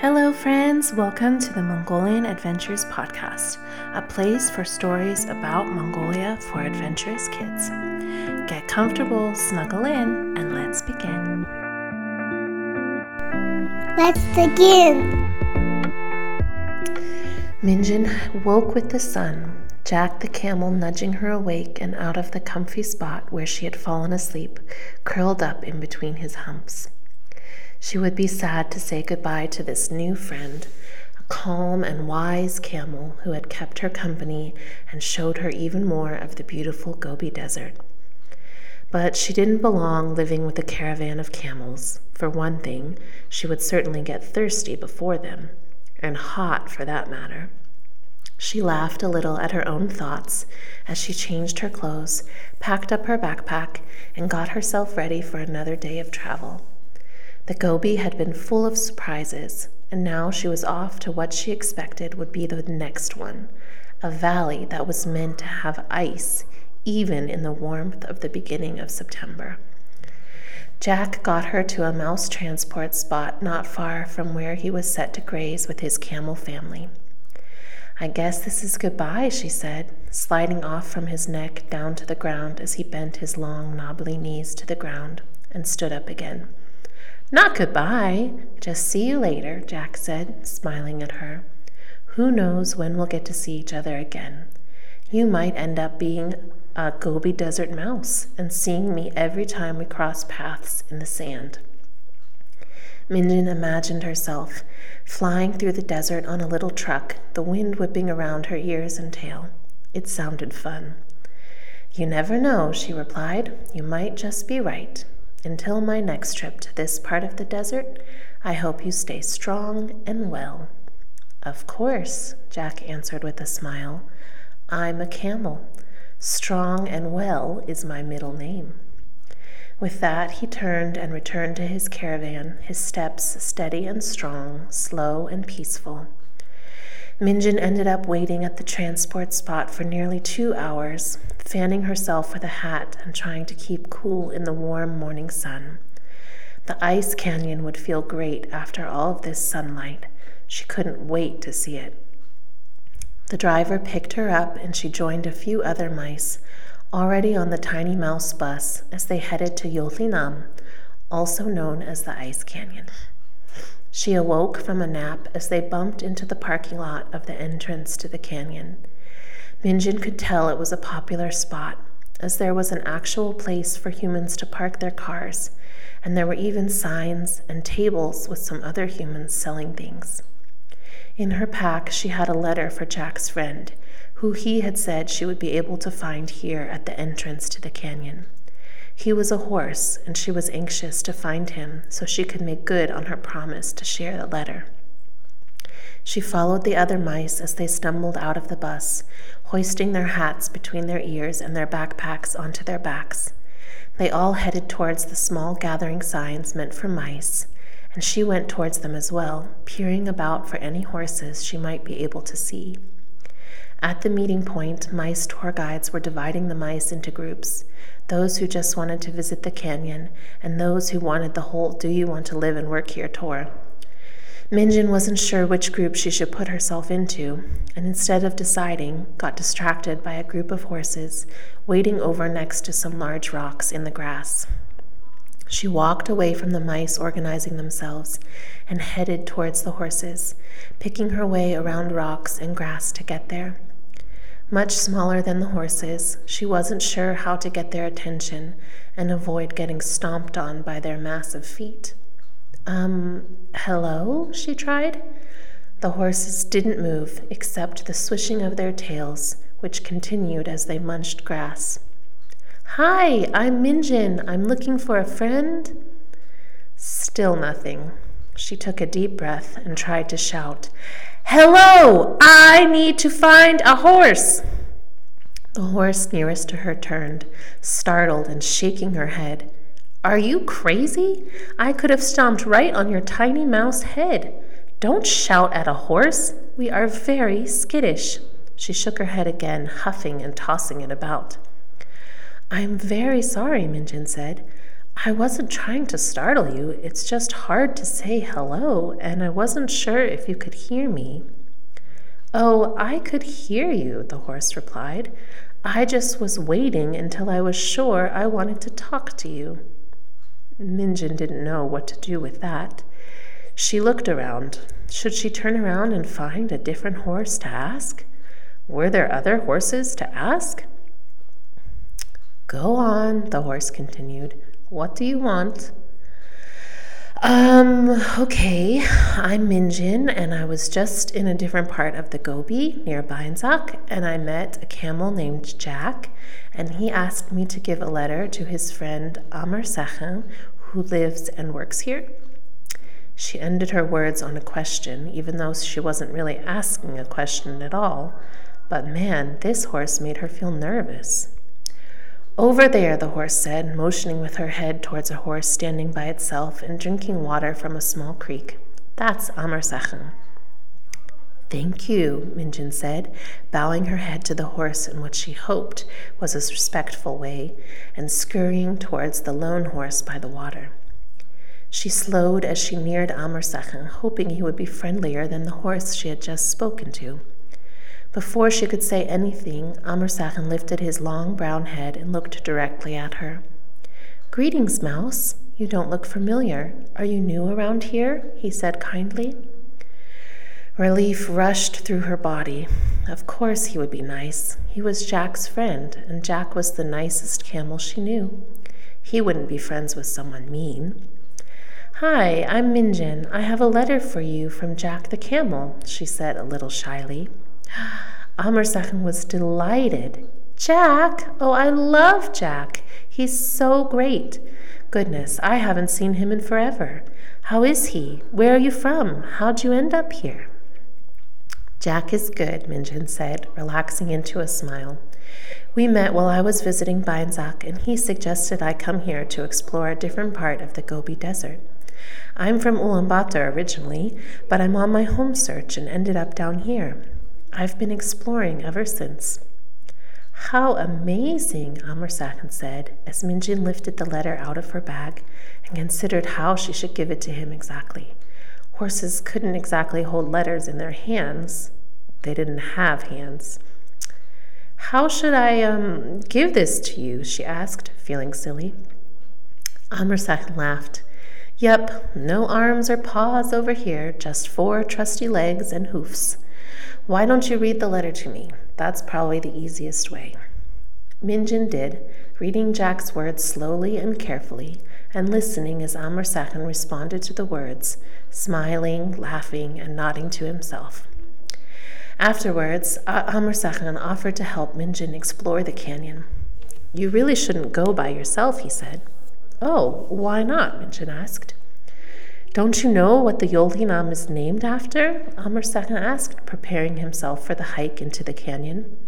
Hello, friends. Welcome to the Mongolian Adventures Podcast, a place for stories about Mongolia for adventurous kids. Get comfortable, snuggle in, and let's begin. Let's begin. Minjin woke with the sun, Jack the camel nudging her awake and out of the comfy spot where she had fallen asleep, curled up in between his humps. She would be sad to say goodbye to this new friend, a calm and wise camel who had kept her company and showed her even more of the beautiful Gobi Desert. But she didn't belong living with a caravan of camels. For one thing, she would certainly get thirsty before them, and hot for that matter. She laughed a little at her own thoughts as she changed her clothes, packed up her backpack, and got herself ready for another day of travel. The Gobi had been full of surprises, and now she was off to what she expected would be the next one a valley that was meant to have ice, even in the warmth of the beginning of September. Jack got her to a mouse transport spot not far from where he was set to graze with his camel family. I guess this is goodbye, she said, sliding off from his neck down to the ground as he bent his long, knobbly knees to the ground and stood up again. Not goodbye, just see you later, Jack said, smiling at her. Who knows when we'll get to see each other again? You might end up being a Gobi Desert mouse and seeing me every time we cross paths in the sand. Minjin imagined herself flying through the desert on a little truck, the wind whipping around her ears and tail. It sounded fun. You never know, she replied. You might just be right. Until my next trip to this part of the desert, I hope you stay strong and well. Of course, Jack answered with a smile. I'm a camel. Strong and well is my middle name. With that, he turned and returned to his caravan, his steps steady and strong, slow and peaceful. Minjin ended up waiting at the transport spot for nearly two hours, fanning herself with a hat and trying to keep cool in the warm morning sun. The ice canyon would feel great after all of this sunlight. She couldn't wait to see it. The driver picked her up and she joined a few other mice, already on the tiny mouse bus, as they headed to Yolyn Am, also known as the Ice Canyon. She awoke from a nap as they bumped into the parking lot of the entrance to the canyon. Minjin could tell it was a popular spot, as there was an actual place for humans to park their cars, and there were even signs and tables with some other humans selling things. In her pack, she had a letter for Jack's friend, who he had said she would be able to find here at the entrance to the canyon. He was a horse, and she was anxious to find him so she could make good on her promise to share the letter. She followed the other mice as they stumbled out of the bus, hoisting their hats between their ears and their backpacks onto their backs. They all headed towards the small gathering signs meant for mice, and she went towards them as well, peering about for any horses she might be able to see. At the meeting point, mice tour guides were dividing the mice into groups those who just wanted to visit the canyon, and those who wanted the whole Do You Want to Live and Work Here tour. Minjin wasn't sure which group she should put herself into, and instead of deciding, got distracted by a group of horses waiting over next to some large rocks in the grass. She walked away from the mice organizing themselves and headed towards the horses, picking her way around rocks and grass to get there. Much smaller than the horses, she wasn't sure how to get their attention and avoid getting stomped on by their massive feet. Um, hello? she tried. The horses didn't move except the swishing of their tails, which continued as they munched grass. Hi, I'm Minjin. I'm looking for a friend. Still nothing. She took a deep breath and tried to shout, Hello, I need to find a horse. The horse nearest to her turned, startled and shaking her head. Are you crazy? I could have stomped right on your tiny mouse head. Don't shout at a horse. We are very skittish. She shook her head again, huffing and tossing it about. I'm very sorry, Minjin said. I wasn't trying to startle you. It's just hard to say hello, and I wasn't sure if you could hear me. Oh, I could hear you, the horse replied. I just was waiting until I was sure I wanted to talk to you. Minjin didn't know what to do with that. She looked around. Should she turn around and find a different horse to ask? Were there other horses to ask? Go on, the horse continued. What do you want? Um, okay, I'm Minjin, and I was just in a different part of the Gobi near Bayanzag, and I met a camel named Jack, and he asked me to give a letter to his friend Amr Sechem, who lives and works here. She ended her words on a question, even though she wasn't really asking a question at all. But man, this horse made her feel nervous. Over there, the horse said, motioning with her head towards a horse standing by itself and drinking water from a small creek. That's Amr Sechem. Thank you, Minjin said, bowing her head to the horse in what she hoped was a respectful way, and scurrying towards the lone horse by the water. She slowed as she neared Amr Sechem, hoping he would be friendlier than the horse she had just spoken to. Before she could say anything, Amr Sechem lifted his long brown head and looked directly at her. Greetings, Mouse. You don't look familiar. Are you new around here? he said kindly. Relief rushed through her body. Of course he would be nice. He was Jack's friend, and Jack was the nicest camel she knew. He wouldn't be friends with someone mean. Hi, I'm Minjin. I have a letter for you from Jack the camel, she said a little shyly. Amr was delighted. Jack? Oh, I love Jack. He's so great. Goodness, I haven't seen him in forever. How is he? Where are you from? How'd you end up here? Jack is good, Minjin said, relaxing into a smile. We met while I was visiting Bayanzag, and he suggested I come here to explore a different part of the Gobi Desert. I'm from Ulaanbaatar originally, but I'm on my home search and ended up down here. I've been exploring ever since. How amazing, Amr said as Minjin lifted the letter out of her bag and considered how she should give it to him exactly. Horses couldn't exactly hold letters in their hands. They didn't have hands. How should I um, give this to you? she asked, feeling silly. Amr laughed. Yep, no arms or paws over here, just four trusty legs and hoofs. Why don't you read the letter to me? That's probably the easiest way. Minjin did, reading Jack's words slowly and carefully, and listening as Sechem responded to the words, smiling, laughing, and nodding to himself. Afterwards, Sechem offered to help Minjin explore the canyon. You really shouldn't go by yourself, he said. Oh, why not? Minjin asked. Don't you know what the Yolyn Am is named after? Amr asked, preparing himself for the hike into the canyon.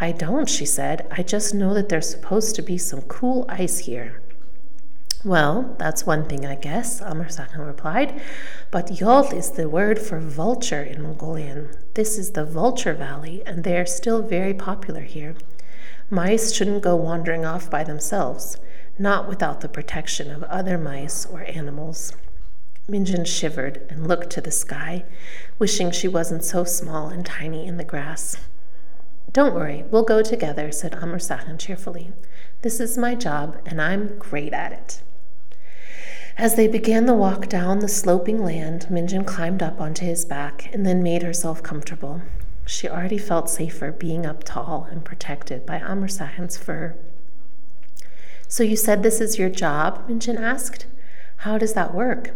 I don't, she said. I just know that there's supposed to be some cool ice here. Well, that's one thing, I guess, Amr replied. But Yol is the word for vulture in Mongolian. This is the Vulture Valley, and they are still very popular here. Mice shouldn't go wandering off by themselves, not without the protection of other mice or animals. Minjin shivered and looked to the sky, wishing she wasn't so small and tiny in the grass. Don't worry, we'll go together, said Amr Sechem cheerfully. This is my job, and I'm great at it. As they began the walk down the sloping land, Minjin climbed up onto his back and then made herself comfortable. She already felt safer being up tall and protected by Amr Sechem's fur. So you said this is your job? Minjin asked. How does that work?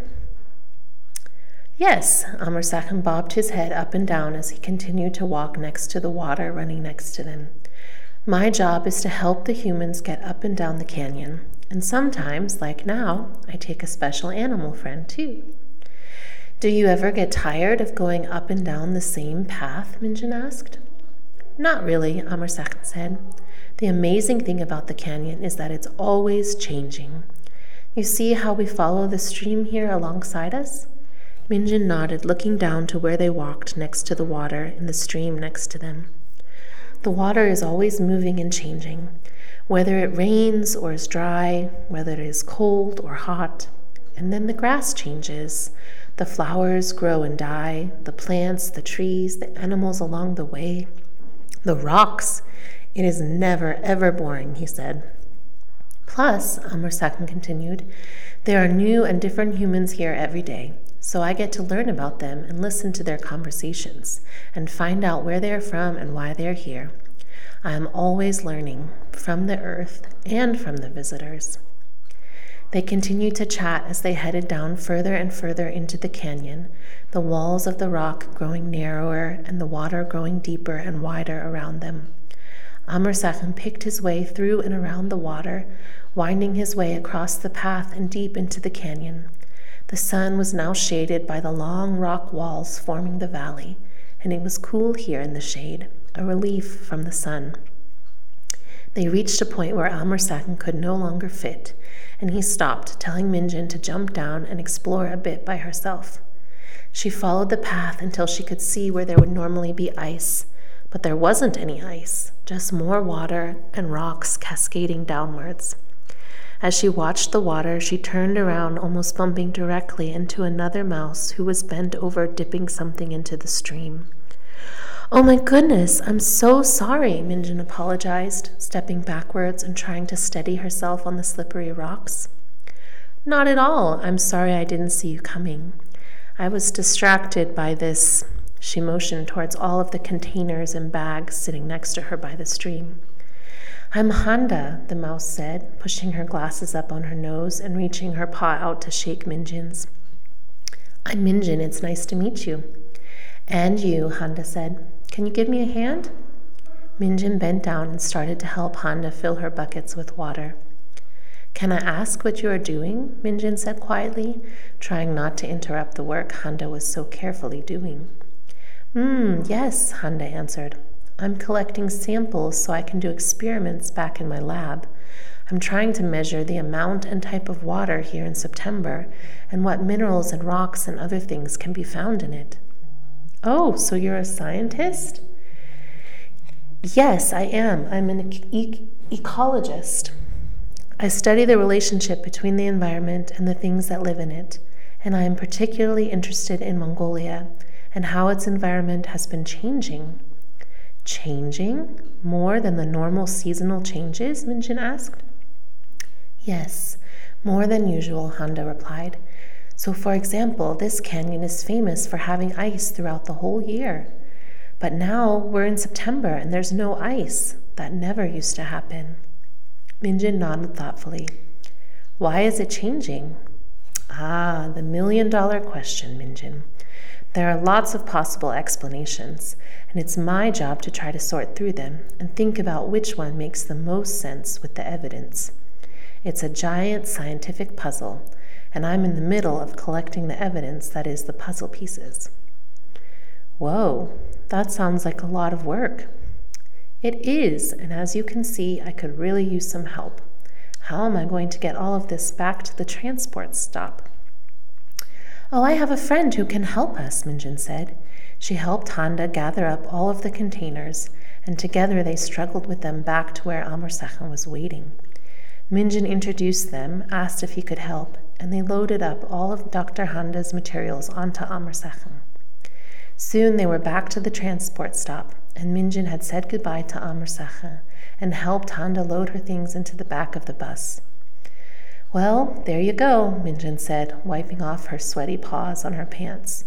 Yes, Sechem bobbed his head up and down as he continued to walk next to the water running next to them. My job is to help the humans get up and down the canyon, and sometimes, like now, I take a special animal friend too. Do you ever get tired of going up and down the same path? Minjin asked. Not really, Sechem said. The amazing thing about the canyon is that it's always changing. You see how we follow the stream here alongside us? Minjin nodded, looking down to where they walked next to the water in the stream next to them. The water is always moving and changing. whether it rains or is dry, whether it is cold or hot. And then the grass changes. The flowers grow and die, the plants, the trees, the animals along the way, the rocks. It is never, ever boring, he said. Plus, Amr Sakin continued, there are new and different humans here every day, so I get to learn about them and listen to their conversations and find out where they're from and why they're here. I am always learning from the earth and from the visitors. They continued to chat as they headed down further and further into the canyon, the walls of the rock growing narrower and the water growing deeper and wider around them. Amr picked his way through and around the water, winding his way across the path and deep into the canyon. The sun was now shaded by the long rock walls forming the valley, and it was cool here in the shade, a relief from the sun. They reached a point where Amr Sakin could no longer fit, and he stopped, telling Minjin to jump down and explore a bit by herself. She followed the path until she could see where there would normally be ice, but there wasn't any ice, just more water and rocks cascading downwards. As she watched the water, she turned around, almost bumping directly into another mouse who was bent over dipping something into the stream. Oh my goodness, I'm so sorry, Minjin apologized, stepping backwards and trying to steady herself on the slippery rocks. Not at all. I'm sorry I didn't see you coming. I was distracted by this. She motioned towards all of the containers and bags sitting next to her by the stream. I'm Honda, the mouse said, pushing her glasses up on her nose and reaching her paw out to shake Minjin's. I'm Minjin, it's nice to meet you. And you, Honda said. Can you give me a hand? Minjin bent down and started to help Honda fill her buckets with water. Can I ask what you are doing? Minjin said quietly, trying not to interrupt the work Honda was so carefully doing. Hmm, yes, Honda answered. I'm collecting samples so I can do experiments back in my lab. I'm trying to measure the amount and type of water here in September and what minerals and rocks and other things can be found in it. Oh, so you're a scientist? Yes, I am. I'm an e- ecologist. I study the relationship between the environment and the things that live in it, and I am particularly interested in Mongolia and how its environment has been changing. Changing more than the normal seasonal changes? Minjin asked. Yes, more than usual, Honda replied. So, for example, this canyon is famous for having ice throughout the whole year. But now we're in September and there's no ice. That never used to happen. Minjin nodded thoughtfully. Why is it changing? Ah, the million dollar question, Minjin. There are lots of possible explanations, and it's my job to try to sort through them and think about which one makes the most sense with the evidence. It's a giant scientific puzzle, and I'm in the middle of collecting the evidence that is the puzzle pieces. Whoa, that sounds like a lot of work. It is, and as you can see, I could really use some help. How am I going to get all of this back to the transport stop? Oh, I have a friend who can help us, Minjin said. She helped Handa gather up all of the containers, and together they struggled with them back to where Amr Sachin was waiting. Minjin introduced them, asked if he could help, and they loaded up all of Dr. Handa's materials onto Amr Sachin. Soon they were back to the transport stop, and Minjin had said goodbye to Amr Sachin and helped Handa load her things into the back of the bus. Well, there you go, Minjin said, wiping off her sweaty paws on her pants.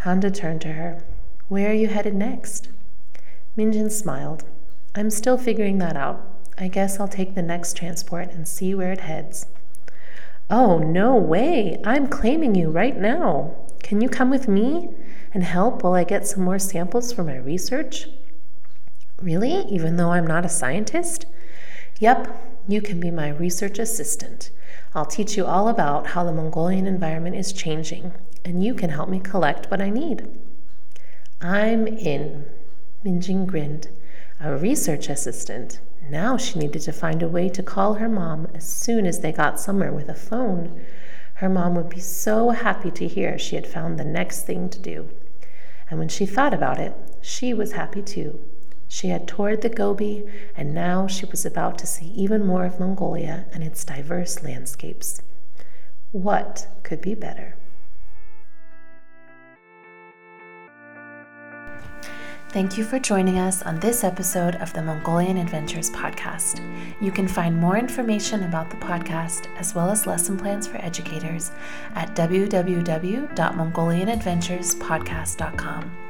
Honda turned to her. Where are you headed next? Minjin smiled. I'm still figuring that out. I guess I'll take the next transport and see where it heads. Oh, no way! I'm claiming you right now. Can you come with me and help while I get some more samples for my research? Really? Even though I'm not a scientist? Yep, you can be my research assistant. I'll teach you all about how the Mongolian environment is changing, and you can help me collect what I need. I'm in. Minjin grinned. A research assistant. Now she needed to find a way to call her mom as soon as they got somewhere with a phone. Her mom would be so happy to hear she had found the next thing to do. And when she thought about it, she was happy too. She had toured the Gobi, and now she was about to see even more of Mongolia and its diverse landscapes. What could be better? Thank you for joining us on this episode of the Mongolian Adventures podcast. You can find more information about the podcast as well as lesson plans for educators at www.mongolianadventurespodcast.com.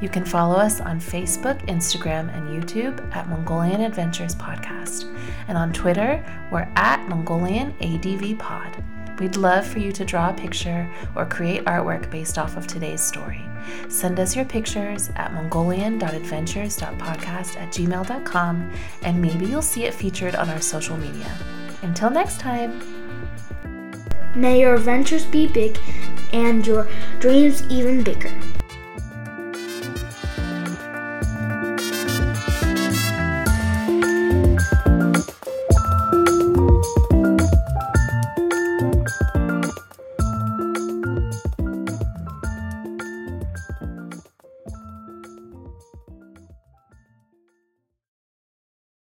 You can follow us on Facebook, Instagram, and YouTube at Mongolian Adventures Podcast. And on Twitter, we're at Mongolian ADV Pod. We'd love for you to draw a picture or create artwork based off of today's story. Send us your pictures at mongolian.adventures.podcast at gmail.com and maybe you'll see it featured on our social media. Until next time. May your adventures be big and your dreams even bigger.